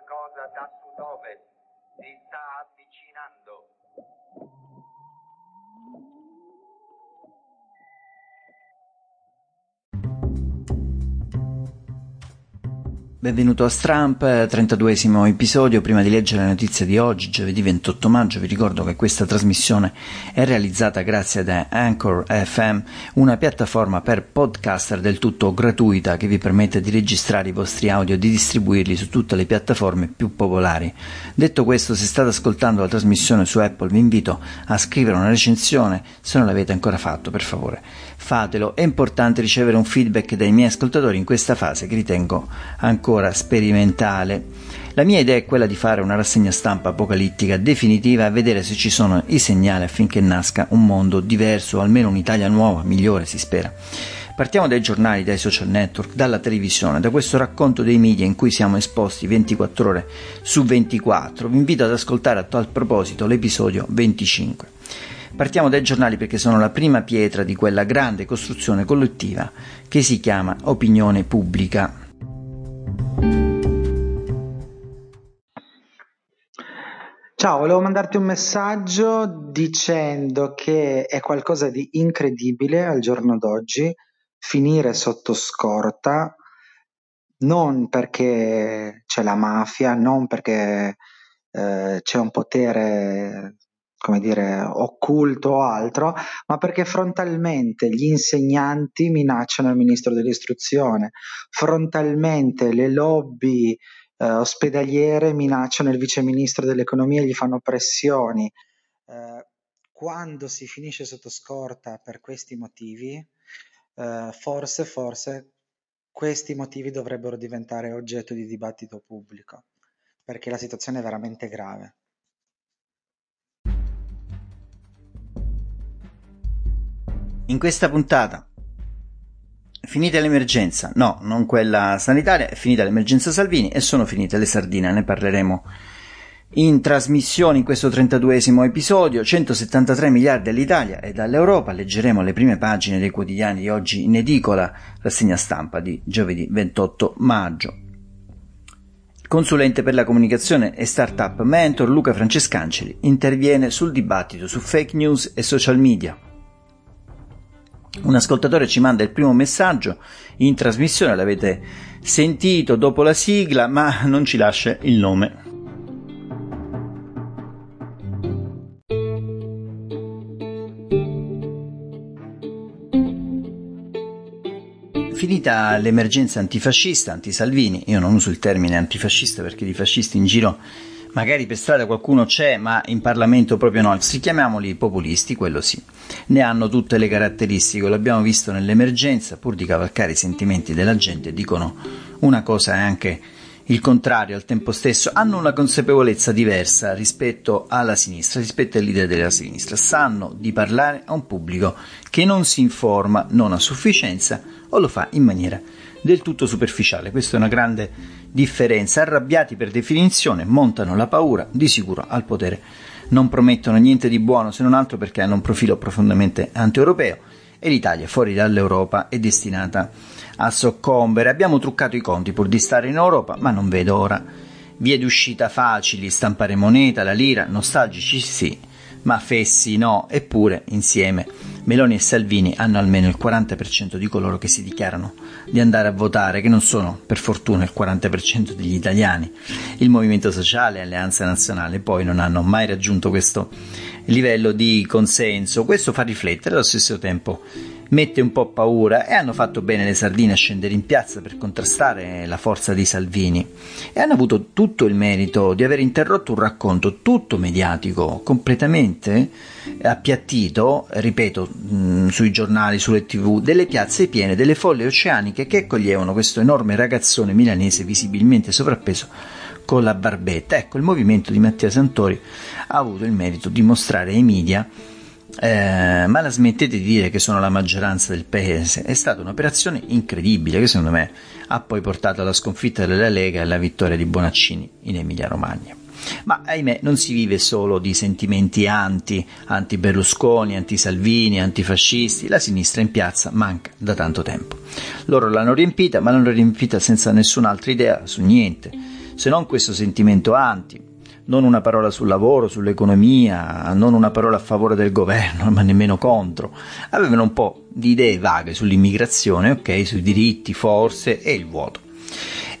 qualcosa da sud-ovest. Si sta avvicinando. Benvenuto a Stramp, 32esimo episodio. Prima di leggere la notizia di oggi, giovedì 28 maggio, vi ricordo che questa trasmissione è realizzata grazie ad Anchor FM, una piattaforma per podcaster del tutto gratuita che vi permette di registrare i vostri audio e di distribuirli su tutte le piattaforme più popolari. Detto questo, se state ascoltando la trasmissione su Apple, vi invito a scrivere una recensione se non l'avete ancora fatto, per favore fatelo. È importante ricevere un feedback dai miei ascoltatori in questa fase che ritengo ancora sperimentale. La mia idea è quella di fare una rassegna stampa apocalittica definitiva e vedere se ci sono i segnali affinché nasca un mondo diverso, almeno un'Italia nuova, migliore si spera. Partiamo dai giornali, dai social network, dalla televisione, da questo racconto dei media in cui siamo esposti 24 ore su 24. Vi invito ad ascoltare a tal proposito l'episodio 25. Partiamo dai giornali perché sono la prima pietra di quella grande costruzione collettiva che si chiama opinione pubblica. Ciao, volevo mandarti un messaggio dicendo che è qualcosa di incredibile al giorno d'oggi finire sotto scorta, non perché c'è la mafia, non perché eh, c'è un potere come dire, occulto o altro, ma perché frontalmente gli insegnanti minacciano il ministro dell'istruzione, frontalmente le lobby eh, ospedaliere minacciano il viceministro dell'economia gli fanno pressioni. Eh, quando si finisce sotto scorta per questi motivi, eh, forse, forse questi motivi dovrebbero diventare oggetto di dibattito pubblico, perché la situazione è veramente grave. In questa puntata finita l'emergenza, no, non quella sanitaria, è finita l'emergenza Salvini e sono finite le sardine, ne parleremo in trasmissione in questo 32esimo episodio, 173 miliardi all'Italia e dall'Europa, leggeremo le prime pagine dei quotidiani di oggi in edicola, rassegna stampa di giovedì 28 maggio. Consulente per la comunicazione e startup mentor Luca Francescanceli interviene sul dibattito su fake news e social media. Un ascoltatore ci manda il primo messaggio in trasmissione, l'avete sentito dopo la sigla, ma non ci lascia il nome. Finita l'emergenza antifascista, anti-Salvini, io non uso il termine antifascista perché di fascisti in giro magari per strada qualcuno c'è, ma in Parlamento proprio no. Si chiamiamoli populisti, quello sì. Ne hanno tutte le caratteristiche, l'abbiamo visto nell'emergenza, pur di cavalcare i sentimenti della gente, dicono una cosa e anche il contrario al tempo stesso, hanno una consapevolezza diversa rispetto alla sinistra, rispetto ai leader della sinistra, sanno di parlare a un pubblico che non si informa non a sufficienza o lo fa in maniera del tutto superficiale. Questa è una grande differenza. Arrabbiati per definizione, montano la paura, di sicuro al potere non promettono niente di buono se non altro perché hanno un profilo profondamente anti-europeo e l'Italia fuori dall'Europa è destinata a soccombere. Abbiamo truccato i conti pur di stare in Europa, ma non vedo ora vie d'uscita facili, stampare moneta, la lira, nostalgici sì, ma fessi no, eppure insieme Meloni e Salvini hanno almeno il 40% di coloro che si dichiarano di andare a votare, che non sono per fortuna il 40% degli italiani. Il Movimento Sociale e Alleanza Nazionale poi non hanno mai raggiunto questo livello di consenso. Questo fa riflettere allo stesso tempo mette un po' paura e hanno fatto bene le sardine a scendere in piazza per contrastare la forza di Salvini e hanno avuto tutto il merito di aver interrotto un racconto tutto mediatico, completamente appiattito, ripeto, mh, sui giornali, sulle tv, delle piazze piene delle folle oceaniche che accoglievano questo enorme ragazzone milanese visibilmente sovrappeso con la barbetta. Ecco, il movimento di Mattia Santori ha avuto il merito di mostrare ai media eh, ma la smettete di dire che sono la maggioranza del paese. È stata un'operazione incredibile che secondo me ha poi portato alla sconfitta della Lega e alla vittoria di Bonaccini in Emilia Romagna. Ma ahimè non si vive solo di sentimenti anti, anti Berlusconi, anti Salvini, antifascisti, la sinistra in piazza manca da tanto tempo. Loro l'hanno riempita, ma l'hanno riempita senza nessun'altra idea su niente se non questo sentimento anti, non una parola sul lavoro, sull'economia, non una parola a favore del governo, ma nemmeno contro. Avevano un po' di idee vaghe sull'immigrazione, ok, sui diritti, forse, e il vuoto.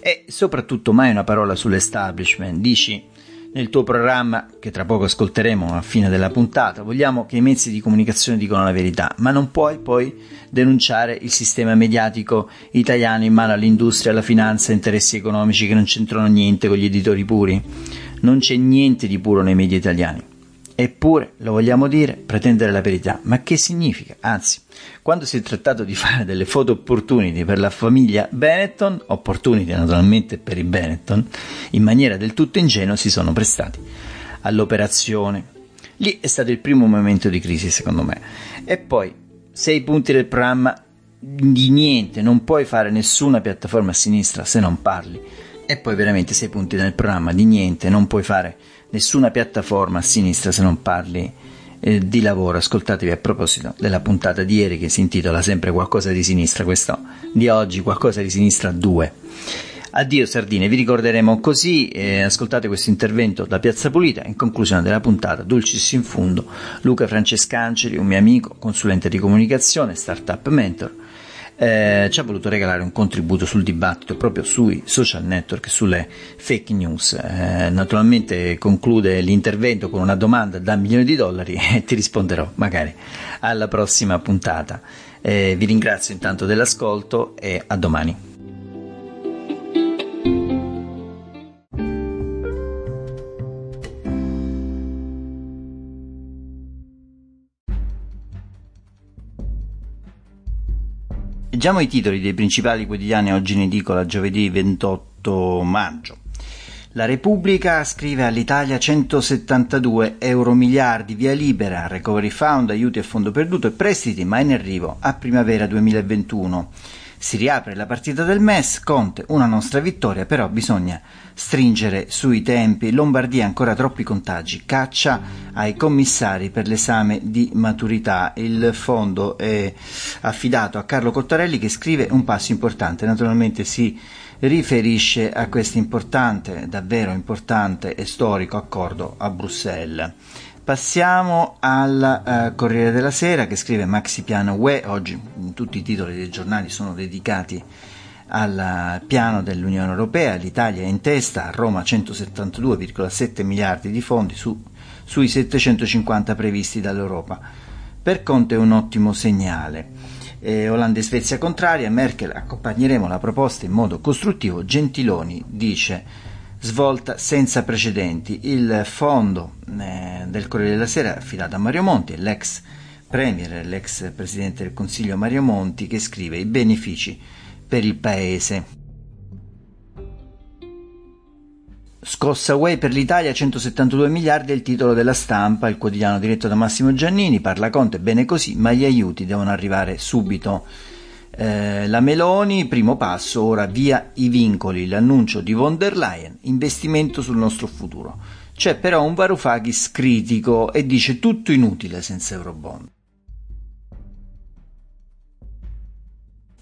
E soprattutto mai una parola sull'establishment. Dici, nel tuo programma, che tra poco ascolteremo alla fine della puntata, vogliamo che i mezzi di comunicazione dicano la verità, ma non puoi poi denunciare il sistema mediatico italiano in mano all'industria, alla finanza, interessi economici che non c'entrano niente con gli editori puri. Non c'è niente di puro nei media italiani. Eppure, lo vogliamo dire, pretendere la verità. Ma che significa? Anzi, quando si è trattato di fare delle photo opportunity per la famiglia Benetton, opportunity naturalmente per i Benetton, in maniera del tutto ingenua si sono prestati all'operazione. Lì è stato il primo momento di crisi, secondo me. E poi, sei punti del programma di niente, non puoi fare nessuna piattaforma a sinistra se non parli. E poi veramente sei punti nel programma di niente, non puoi fare nessuna piattaforma a sinistra se non parli eh, di lavoro. Ascoltatevi a proposito della puntata di ieri che si intitola sempre qualcosa di sinistra, questo di oggi qualcosa di sinistra 2. Addio sardine, vi ricorderemo così, eh, ascoltate questo intervento da Piazza Pulita, in conclusione della puntata Dulcis in fundo, Luca Francescanceli, un mio amico, consulente di comunicazione, startup mentor, eh, ci ha voluto regalare un contributo sul dibattito proprio sui social network, sulle fake news. Eh, naturalmente conclude l'intervento con una domanda da milioni di dollari e ti risponderò magari alla prossima puntata. Eh, vi ringrazio intanto dell'ascolto e a domani. Leggiamo i titoli dei principali quotidiani oggi in edicola, giovedì 28 maggio. La Repubblica scrive all'Italia 172 euro miliardi, via libera, recovery fund, aiuti a fondo perduto e prestiti, ma in arrivo a primavera 2021. Si riapre la partita del MES, Conte, una nostra vittoria, però bisogna stringere sui tempi. Lombardia ancora troppi contagi, caccia ai commissari per l'esame di maturità. Il fondo è affidato a Carlo Cottarelli che scrive un passo importante. Naturalmente si riferisce a questo importante, davvero importante e storico accordo a Bruxelles. Passiamo al uh, Corriere della Sera che scrive Maxi Piano UE, oggi tutti i titoli dei giornali sono dedicati al piano dell'Unione Europea, l'Italia è in testa, a Roma 172,7 miliardi di fondi su, sui 750 previsti dall'Europa. Per Conte è un ottimo segnale. Eh, Olanda e Svezia contraria, Merkel accompagneremo la proposta in modo costruttivo, Gentiloni dice svolta senza precedenti. Il fondo eh, del Corriere della Sera affidato a Mario Monti, l'ex premier, l'ex presidente del Consiglio Mario Monti, che scrive i benefici per il paese. Scossa UE per l'Italia 172 miliardi è il titolo della stampa, il quotidiano diretto da Massimo Giannini, parla Conte, bene così, ma gli aiuti devono arrivare subito. Eh, la Meloni, primo passo, ora via i vincoli, l'annuncio di von der Leyen, investimento sul nostro futuro. C'è però un Varoufakis critico e dice tutto inutile senza Eurobond.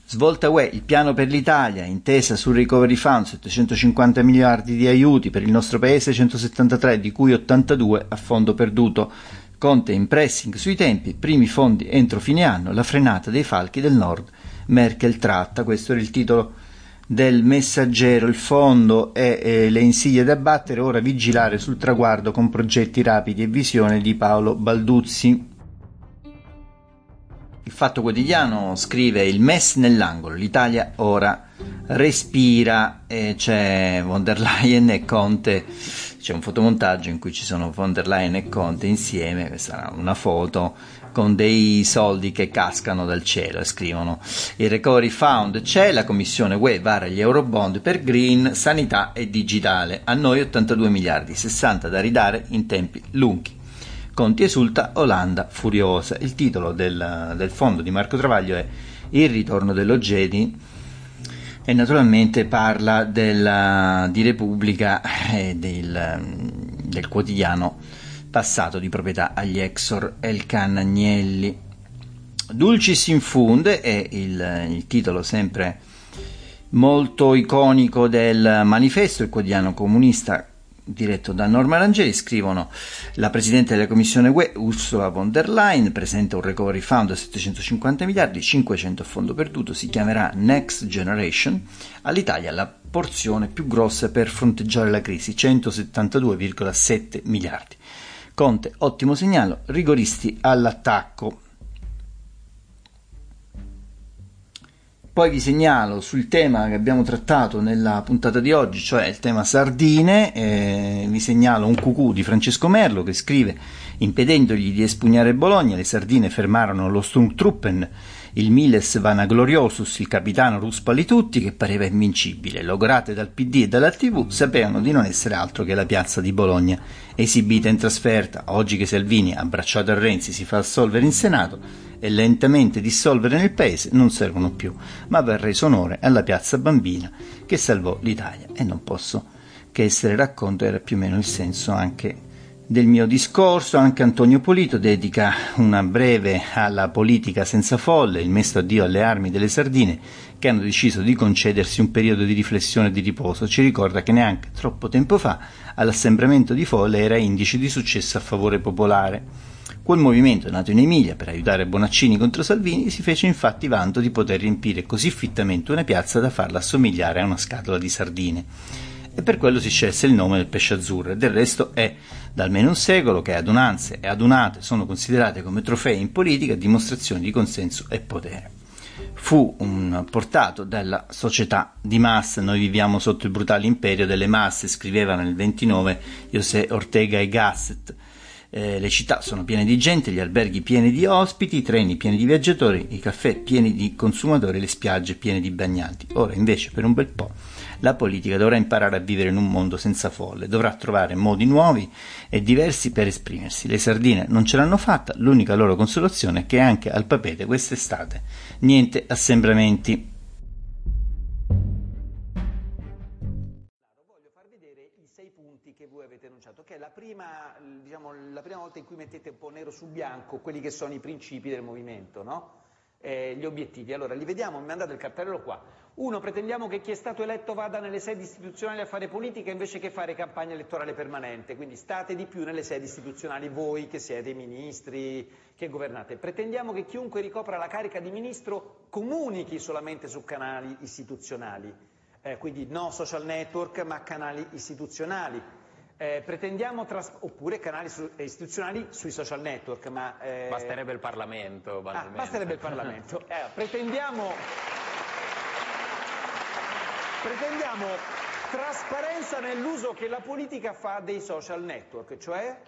Svolta UE, il piano per l'Italia, intesa sul Recovery Fund, 750 miliardi di aiuti per il nostro paese, 173 di cui 82 a fondo perduto. Conte in pressing sui tempi, primi fondi entro fine anno, la frenata dei falchi del nord Merkel tratta. Questo era il titolo del messaggero. Il fondo e eh, le insidie da battere, ora vigilare sul traguardo con progetti rapidi e visione di Paolo Balduzzi. Il Fatto Quotidiano scrive il MES nell'angolo, l'Italia ora respira e c'è von der Leyen e Conte, c'è un fotomontaggio in cui ci sono von der Leyen e Conte insieme, questa è una foto con dei soldi che cascano dal cielo scrivono il recovery fund c'è, la commissione UE vara gli eurobond per green, sanità e digitale, a noi 82 miliardi, 60 da ridare in tempi lunghi. Conti esulta, Olanda furiosa. Il titolo del, del fondo di Marco Travaglio è Il ritorno dell'Ogedi e naturalmente parla della, di Repubblica e del, del quotidiano passato di proprietà agli Exor Elkan Agnelli. Dulcis in funde è il, il titolo sempre molto iconico del manifesto, il quotidiano comunista diretto da Norma Rangeli, scrivono la Presidente della Commissione UE Ursula von der Leyen presenta un recovery fund da 750 miliardi, 500 a fondo perduto, si chiamerà Next Generation, all'Italia la porzione più grossa per fronteggiare la crisi, 172,7 miliardi. Conte, ottimo segnale, rigoristi all'attacco. Poi vi segnalo sul tema che abbiamo trattato nella puntata di oggi, cioè il tema sardine, eh, vi segnalo un cucù di Francesco Merlo che scrive impedendogli di espugnare Bologna, le sardine fermarono lo Sturmtruppen il Miles Vanagloriosus, il capitano Ruspalitutti, che pareva invincibile, logorate dal PD e dalla TV, sapevano di non essere altro che la piazza di Bologna, esibita in trasferta, oggi che Salvini, abbracciato a Renzi, si fa assolvere in Senato e lentamente dissolvere nel paese, non servono più, ma va reso onore alla piazza bambina che salvò l'Italia. E non posso che essere racconto, era più o meno il senso anche del mio discorso. Anche Antonio Polito dedica una breve alla politica senza folle, il messo addio alle armi delle sardine che hanno deciso di concedersi un periodo di riflessione e di riposo. Ci ricorda che neanche troppo tempo fa all'assembramento di folle era indice di successo a favore popolare. Quel movimento, nato in Emilia per aiutare Bonaccini contro Salvini, si fece infatti vanto di poter riempire così fittamente una piazza da farla assomigliare a una scatola di sardine e per quello si scelse il nome del pesce azzurro. Del resto è da almeno un secolo che adunanze e adunate sono considerate come trofei in politica dimostrazioni di consenso e potere. Fu un portato della società di massa, noi viviamo sotto il brutale imperio delle masse, scriveva nel 29 José Ortega e Gasset. Eh, le città sono piene di gente, gli alberghi pieni di ospiti, i treni pieni di viaggiatori, i caffè pieni di consumatori, le spiagge piene di bagnanti. Ora invece per un bel po' La politica dovrà imparare a vivere in un mondo senza folle, dovrà trovare modi nuovi e diversi per esprimersi. Le sardine non ce l'hanno fatta, l'unica loro consolazione è che anche al papete quest'estate niente assembramenti. che voi avete enunciato, che è diciamo, la prima volta in cui mettete un po' nero su bianco quelli che sono i principi del movimento, no? Eh, gli obiettivi. Allora, li vediamo, mi mandate il cartello qua. Uno, pretendiamo che chi è stato eletto vada nelle sedi istituzionali a fare politica invece che fare campagna elettorale permanente, quindi state di più nelle sedi istituzionali voi che siete i ministri, che governate. Pretendiamo che chiunque ricopra la carica di ministro comunichi solamente su canali istituzionali, eh, quindi no social network ma canali istituzionali eh, pretendiamo tras- oppure canali su- istituzionali sui social network, ma... Eh... Basterebbe il Parlamento. Ah, basterebbe il Parlamento. Eh, pretendiamo... pretendiamo trasparenza nell'uso che la politica fa dei social network, cioè...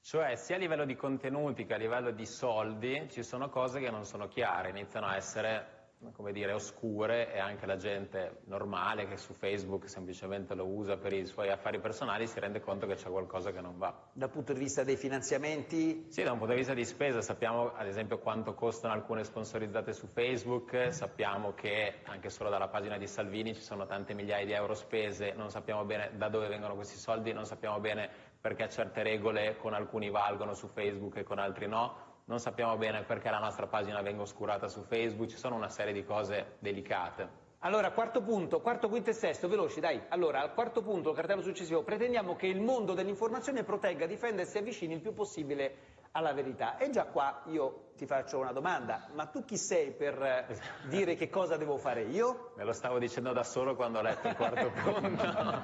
Cioè, sia a livello di contenuti che a livello di soldi, ci sono cose che non sono chiare, iniziano a essere come dire, oscure e anche la gente normale che su Facebook semplicemente lo usa per i suoi affari personali si rende conto che c'è qualcosa che non va. Dal punto di vista dei finanziamenti? Sì, da un punto di vista di spesa. Sappiamo ad esempio quanto costano alcune sponsorizzate su Facebook, sappiamo che anche solo dalla pagina di Salvini ci sono tante migliaia di euro spese, non sappiamo bene da dove vengono questi soldi, non sappiamo bene perché certe regole con alcuni valgono su Facebook e con altri no non sappiamo bene perché la nostra pagina venga oscurata su Facebook, ci sono una serie di cose delicate. Allora, quarto punto, quarto, quinto e sesto, veloci, dai. Allora, al quarto punto, il cartello successivo, pretendiamo che il mondo dell'informazione protegga, difenda e si avvicini il più possibile alla verità. E già qua io ti faccio una domanda, ma tu chi sei per eh, dire che cosa devo fare io? Me lo stavo dicendo da solo quando ho letto il quarto punto.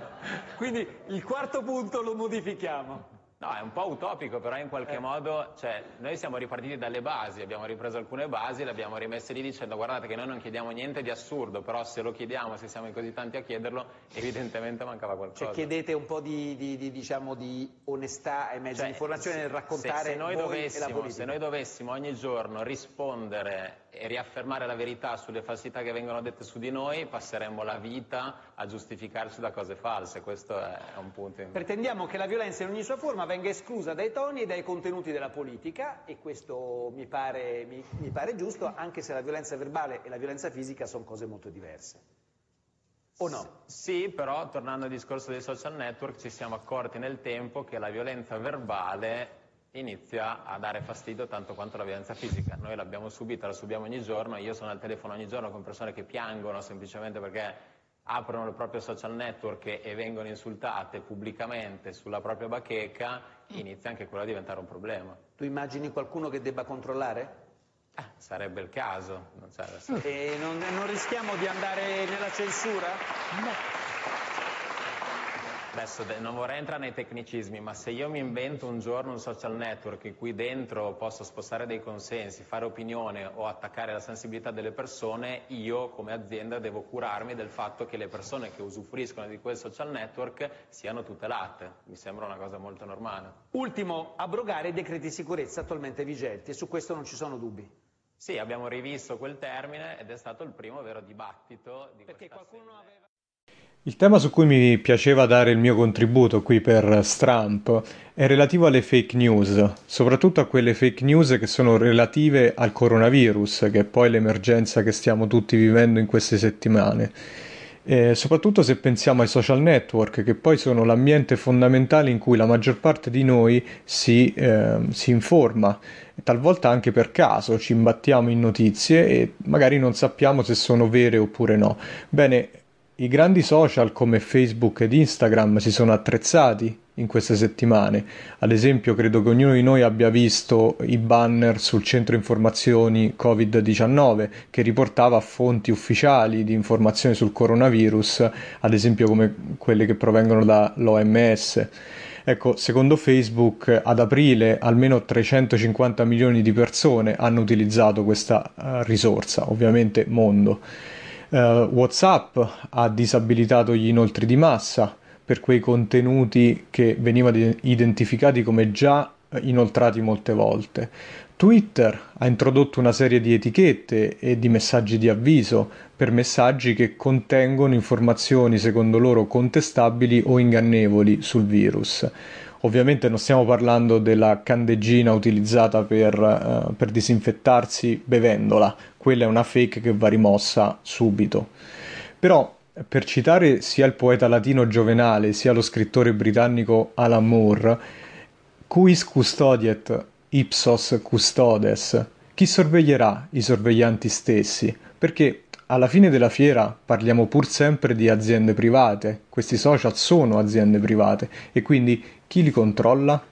Quindi il quarto punto lo modifichiamo. No, è un po' utopico, però in qualche eh. modo, cioè, noi siamo ripartiti dalle basi, abbiamo ripreso alcune basi, le abbiamo rimesse lì dicendo guardate che noi non chiediamo niente di assurdo, però se lo chiediamo, se siamo così tanti a chiederlo, evidentemente mancava qualcosa. Cioè chiedete un po' di, di, di, diciamo, di onestà ai mezzi cioè, di informazione nel raccontare se, se noi dovessimo, Se noi dovessimo ogni giorno rispondere e riaffermare la verità sulle falsità che vengono dette su di noi, passeremmo la vita a giustificarci da cose false, questo è un punto. In... Pretendiamo che la violenza in ogni sua forma venga esclusa dai toni e dai contenuti della politica e questo mi pare, mi, mi pare giusto, anche se la violenza verbale e la violenza fisica sono cose molto diverse. O no? Sì, però tornando al discorso dei social network ci siamo accorti nel tempo che la violenza verbale inizia a dare fastidio tanto quanto la violenza fisica. Noi l'abbiamo subita, la subiamo ogni giorno, io sono al telefono ogni giorno con persone che piangono semplicemente perché aprono il proprio social network e vengono insultate pubblicamente sulla propria bacheca, inizia anche quello a diventare un problema. Tu immagini qualcuno che debba controllare? Eh, sarebbe il caso. Non, e non, non rischiamo di andare nella censura? No. Adesso non vorrei entrare nei tecnicismi, ma se io mi invento un giorno un social network in cui dentro posso spostare dei consensi, fare opinione o attaccare la sensibilità delle persone, io come azienda devo curarmi del fatto che le persone che usufruiscono di quel social network siano tutelate. Mi sembra una cosa molto normale. Ultimo, abrogare i decreti di sicurezza attualmente vigenti e su questo non ci sono dubbi. Sì, abbiamo rivisto quel termine ed è stato il primo vero dibattito di Perché qualcuno aveva il tema su cui mi piaceva dare il mio contributo qui per Stramp è relativo alle fake news, soprattutto a quelle fake news che sono relative al coronavirus, che è poi l'emergenza che stiamo tutti vivendo in queste settimane. E soprattutto se pensiamo ai social network, che poi sono l'ambiente fondamentale in cui la maggior parte di noi si, eh, si informa, talvolta anche per caso ci imbattiamo in notizie e magari non sappiamo se sono vere oppure no. Bene, i grandi social come Facebook ed Instagram si sono attrezzati in queste settimane. Ad esempio, credo che ognuno di noi abbia visto i banner sul centro informazioni Covid-19 che riportava fonti ufficiali di informazioni sul coronavirus, ad esempio come quelle che provengono dall'OMS. Ecco, secondo Facebook ad aprile almeno 350 milioni di persone hanno utilizzato questa uh, risorsa, ovviamente mondo. Uh, WhatsApp ha disabilitato gli inoltri di massa per quei contenuti che venivano identificati come già inoltrati molte volte. Twitter ha introdotto una serie di etichette e di messaggi di avviso per messaggi che contengono informazioni secondo loro contestabili o ingannevoli sul virus. Ovviamente non stiamo parlando della candeggina utilizzata per, uh, per disinfettarsi bevendola, quella è una fake che va rimossa subito. Però per citare sia il poeta latino Giovenale sia lo scrittore britannico Alan Moore, quis custodiet ipsos custodes? Chi sorveglierà i sorveglianti stessi? Perché alla fine della fiera parliamo pur sempre di aziende private, questi social sono aziende private e quindi chi li controlla?